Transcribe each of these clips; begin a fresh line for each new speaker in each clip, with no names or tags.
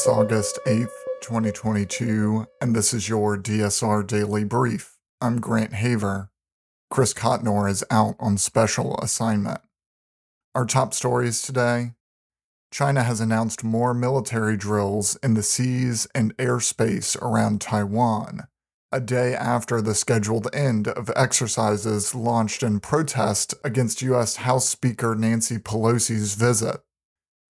It's August 8th, 2022, and this is your DSR Daily Brief. I'm Grant Haver. Chris Cotnor is out on special assignment. Our top stories today China has announced more military drills in the seas and airspace around Taiwan, a day after the scheduled end of exercises launched in protest against U.S. House Speaker Nancy Pelosi's visit.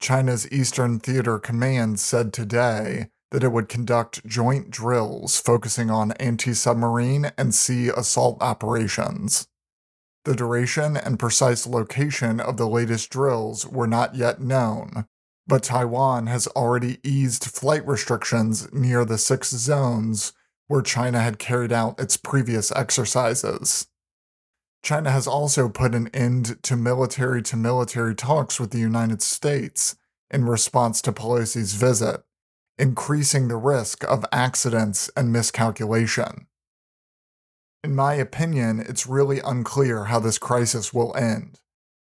China's Eastern Theater Command said today that it would conduct joint drills focusing on anti submarine and sea assault operations. The duration and precise location of the latest drills were not yet known, but Taiwan has already eased flight restrictions near the six zones where China had carried out its previous exercises. China has also put an end to military to military talks with the United States in response to Pelosi's visit, increasing the risk of accidents and miscalculation. In my opinion, it's really unclear how this crisis will end.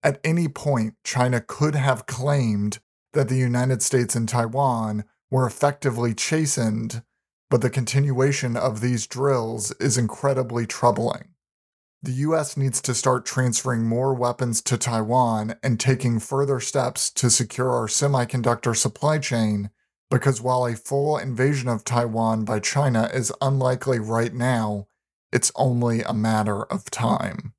At any point, China could have claimed that the United States and Taiwan were effectively chastened, but the continuation of these drills is incredibly troubling. The US needs to start transferring more weapons to Taiwan and taking further steps to secure our semiconductor supply chain because while a full invasion of Taiwan by China is unlikely right now, it's only a matter of time.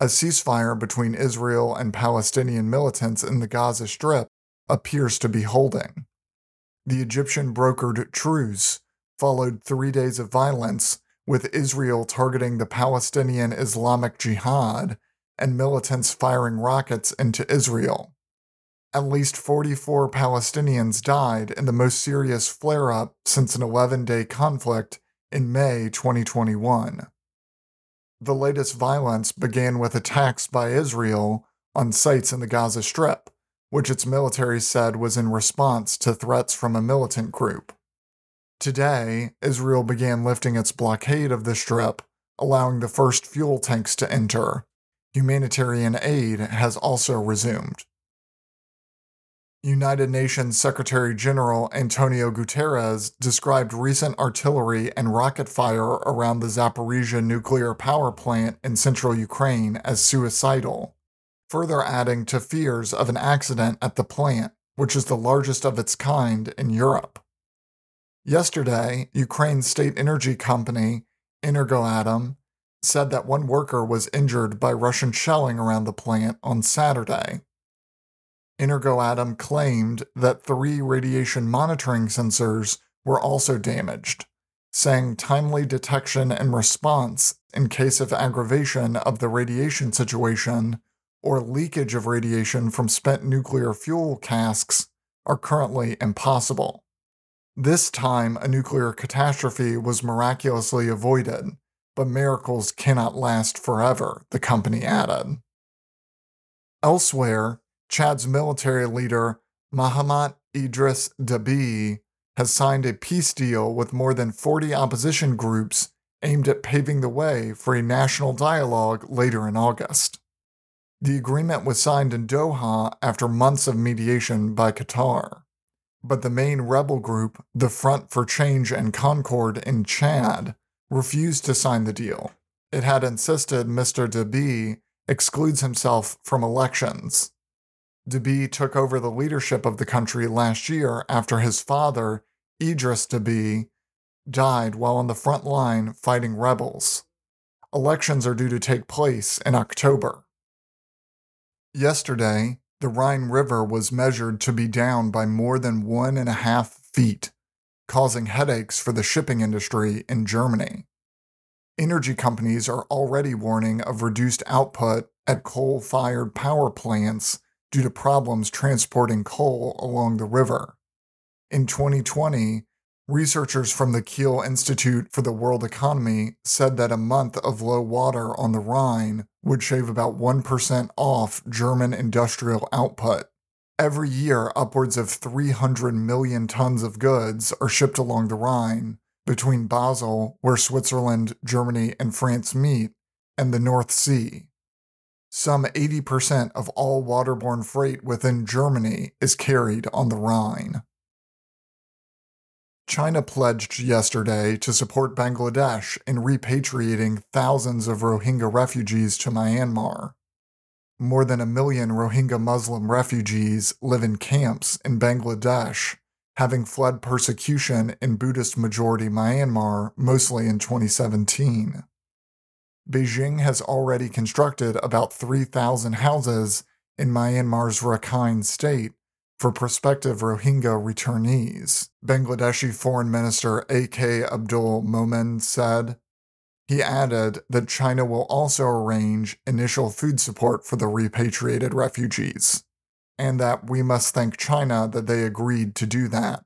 A ceasefire between Israel and Palestinian militants in the Gaza Strip appears to be holding. The Egyptian brokered truce followed three days of violence with Israel targeting the Palestinian Islamic Jihad and militants firing rockets into Israel. At least 44 Palestinians died in the most serious flare up since an 11 day conflict in May 2021. The latest violence began with attacks by Israel on sites in the Gaza Strip, which its military said was in response to threats from a militant group. Today, Israel began lifting its blockade of the Strip, allowing the first fuel tanks to enter. Humanitarian aid has also resumed. United Nations Secretary General Antonio Guterres described recent artillery and rocket fire around the Zaporizhzhia nuclear power plant in central Ukraine as suicidal, further adding to fears of an accident at the plant, which is the largest of its kind in Europe. Yesterday, Ukraine's state energy company, Energoatom, said that one worker was injured by Russian shelling around the plant on Saturday. Energoatom claimed that three radiation monitoring sensors were also damaged, saying timely detection and response in case of aggravation of the radiation situation or leakage of radiation from spent nuclear fuel casks are currently impossible. This time, a nuclear catastrophe was miraculously avoided, but miracles cannot last forever, the company added. Elsewhere, Chad's military leader, Mahamat Idris Deby, has signed a peace deal with more than 40 opposition groups aimed at paving the way for a national dialogue later in August. The agreement was signed in Doha after months of mediation by Qatar but the main rebel group, the Front for Change and Concord in Chad, refused to sign the deal. It had insisted Mr. Deby excludes himself from elections. Deby took over the leadership of the country last year after his father, Idris Deby, died while on the front line fighting rebels. Elections are due to take place in October. Yesterday, the Rhine River was measured to be down by more than one and a half feet, causing headaches for the shipping industry in Germany. Energy companies are already warning of reduced output at coal fired power plants due to problems transporting coal along the river. In 2020, researchers from the Kiel Institute for the World Economy said that a month of low water on the Rhine would shave about 1% off German industrial output. Every year, upwards of 300 million tons of goods are shipped along the Rhine between Basel, where Switzerland, Germany, and France meet, and the North Sea. Some 80% of all waterborne freight within Germany is carried on the Rhine. China pledged yesterday to support Bangladesh in repatriating thousands of Rohingya refugees to Myanmar. More than a million Rohingya Muslim refugees live in camps in Bangladesh, having fled persecution in Buddhist majority Myanmar mostly in 2017. Beijing has already constructed about 3,000 houses in Myanmar's Rakhine state for prospective Rohingya returnees, Bangladeshi Foreign Minister A.K. Abdul Momen said. He added that China will also arrange initial food support for the repatriated refugees, and that we must thank China that they agreed to do that.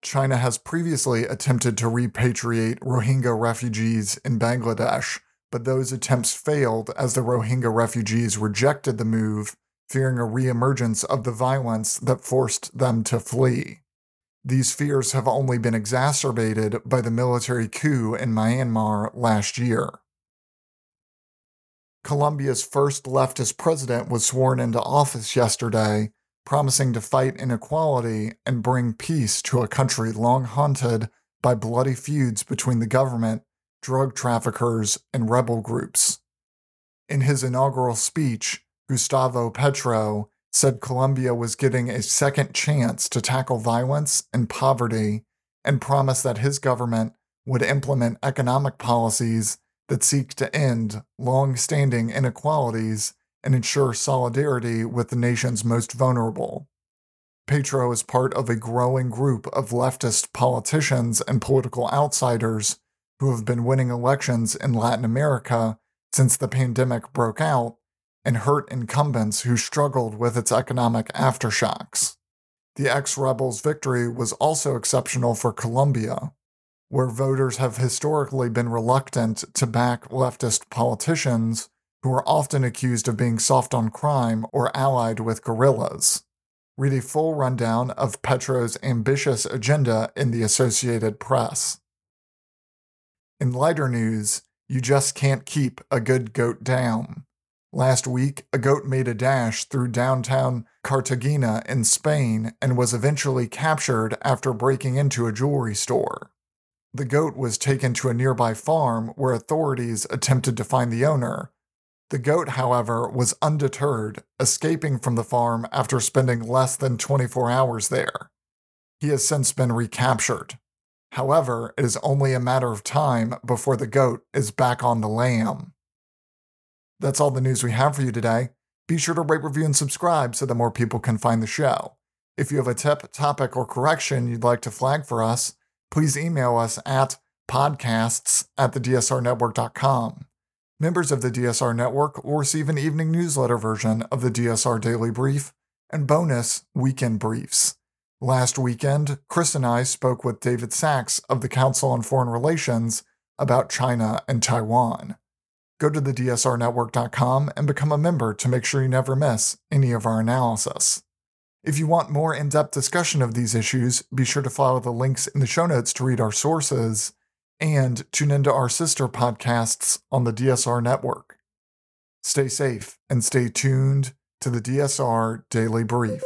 China has previously attempted to repatriate Rohingya refugees in Bangladesh, but those attempts failed as the Rohingya refugees rejected the move fearing a reemergence of the violence that forced them to flee. These fears have only been exacerbated by the military coup in Myanmar last year. Colombia's first leftist president was sworn into office yesterday, promising to fight inequality and bring peace to a country long haunted by bloody feuds between the government, drug traffickers, and rebel groups. In his inaugural speech, Gustavo Petro, said Colombia was getting a second chance to tackle violence and poverty and promised that his government would implement economic policies that seek to end long standing inequalities and ensure solidarity with the nation's most vulnerable. Petro is part of a growing group of leftist politicians and political outsiders who have been winning elections in Latin America since the pandemic broke out and hurt incumbents who struggled with its economic aftershocks. The ex rebels' victory was also exceptional for Colombia, where voters have historically been reluctant to back leftist politicians who are often accused of being soft on crime or allied with guerrillas. Read a full rundown of Petro's ambitious agenda in the Associated Press. In lighter news, you just can't keep a good goat down. Last week, a goat made a dash through downtown Cartagena in Spain and was eventually captured after breaking into a jewelry store. The goat was taken to a nearby farm where authorities attempted to find the owner. The goat, however, was undeterred, escaping from the farm after spending less than 24 hours there. He has since been recaptured. However, it is only a matter of time before the goat is back on the lam. That's all the news we have for you today. Be sure to rate, review, and subscribe so that more people can find the show. If you have a tip, topic, or correction you'd like to flag for us, please email us at podcasts at thedsrnetwork.com. Members of the DSR Network will receive an evening newsletter version of the DSR Daily Brief and bonus weekend briefs. Last weekend, Chris and I spoke with David Sacks of the Council on Foreign Relations about China and Taiwan. Go to the DSRnetwork.com and become a member to make sure you never miss any of our analysis. If you want more in depth discussion of these issues, be sure to follow the links in the show notes to read our sources and tune into our sister podcasts on the DSR network. Stay safe and stay tuned to the DSR Daily Brief.